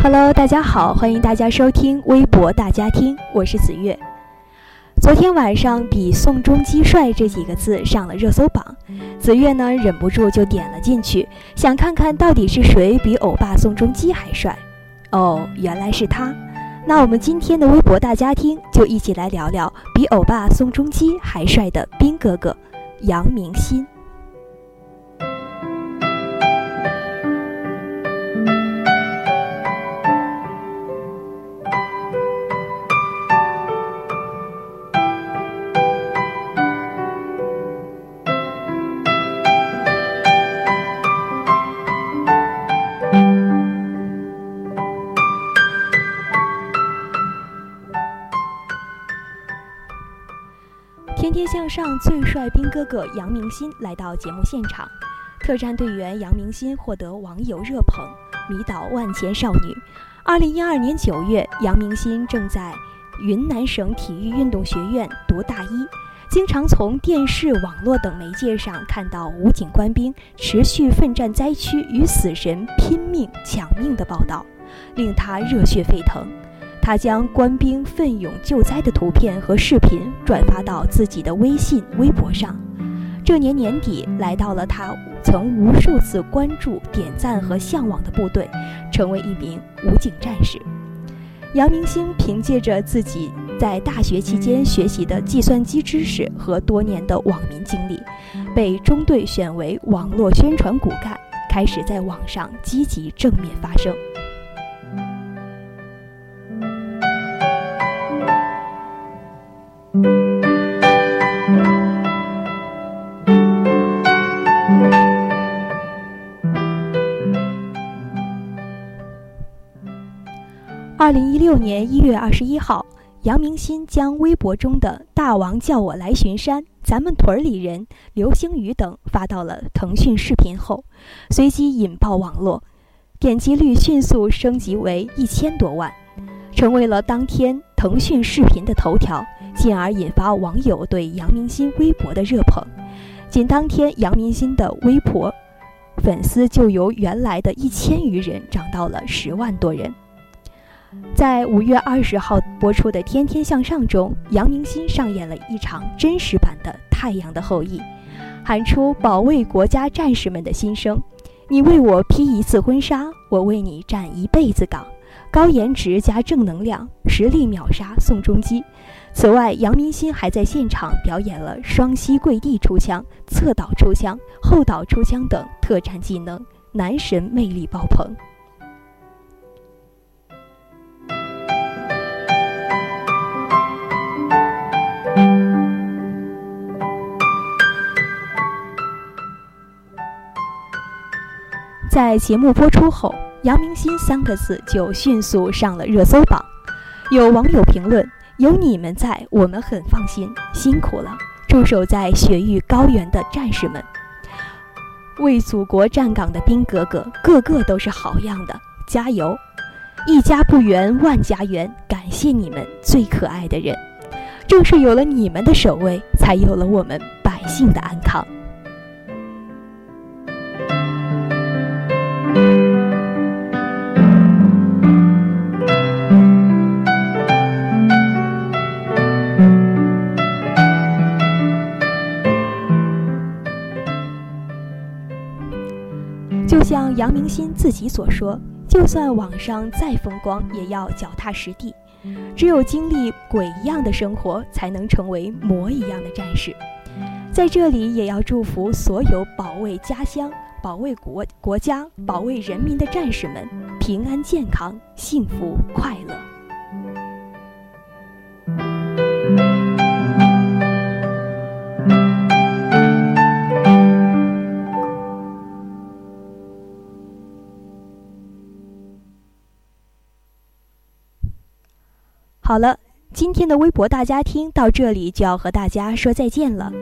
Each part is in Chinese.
Hello，大家好，欢迎大家收听微博大家听，我是子月。昨天晚上，比“宋仲基帅”这几个字上了热搜榜，子月呢忍不住就点了进去，想看看到底是谁比欧巴宋仲基还帅。哦，原来是他。那我们今天的微博大家听就一起来聊聊比欧巴宋仲基还帅的兵哥哥杨明新。天天向上最帅兵哥哥杨明新来到节目现场，特战队员杨明新获得网友热捧，迷倒万千少女。二零一二年九月，杨明新正在云南省体育运动学院读大一，经常从电视、网络等媒介上看到武警官兵持续奋战灾区与死神拼命抢命的报道，令他热血沸腾。他将官兵奋勇救灾的图片和视频转发到自己的微信、微博上。这年年底，来到了他曾无数次关注、点赞和向往的部队，成为一名武警战士。杨明星凭借着自己在大学期间学习的计算机知识和多年的网民经历，被中队选为网络宣传骨干，开始在网上积极正面发声。二零一六年一月二十一号，杨明新将微博中的“大王叫我来巡山”“咱们屯里人”“流星雨”等发到了腾讯视频后，随即引爆网络，点击率迅速升级为一千多万，成为了当天腾讯视频的头条，进而引发网友对杨明新微博的热捧。仅当天，杨明新的微博粉丝就由原来的一千余人涨到了十万多人。在五月二十号播出的《天天向上》中，杨明新上演了一场真实版的《太阳的后裔》，喊出保卫国家战士们的心声：“你为我披一次婚纱，我为你站一辈子岗。”高颜值加正能量，实力秒杀宋仲基。此外，杨明星还在现场表演了双膝跪地出枪、侧倒出枪、后倒出枪等特战技能，男神魅力爆棚。在节目播出后，“杨明新”三个字就迅速上了热搜榜。有网友评论：“有你们在，我们很放心。辛苦了，驻守在雪域高原的战士们，为祖国站岗的兵哥哥，个个都是好样的，加油！一家不圆，万家圆。感谢你们，最可爱的人。正是有了你们的守卫，才有了我们百姓的安康。”像杨明新自己所说：“就算网上再风光，也要脚踏实地。只有经历鬼一样的生活，才能成为魔一样的战士。”在这里，也要祝福所有保卫家乡、保卫国国家、保卫人民的战士们平安健康、幸福快乐。好了，今天的微博大家听到这里就要和大家说再见了。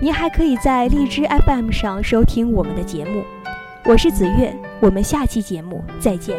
您还可以在荔枝 FM 上收听我们的节目。我是子月，我们下期节目再见。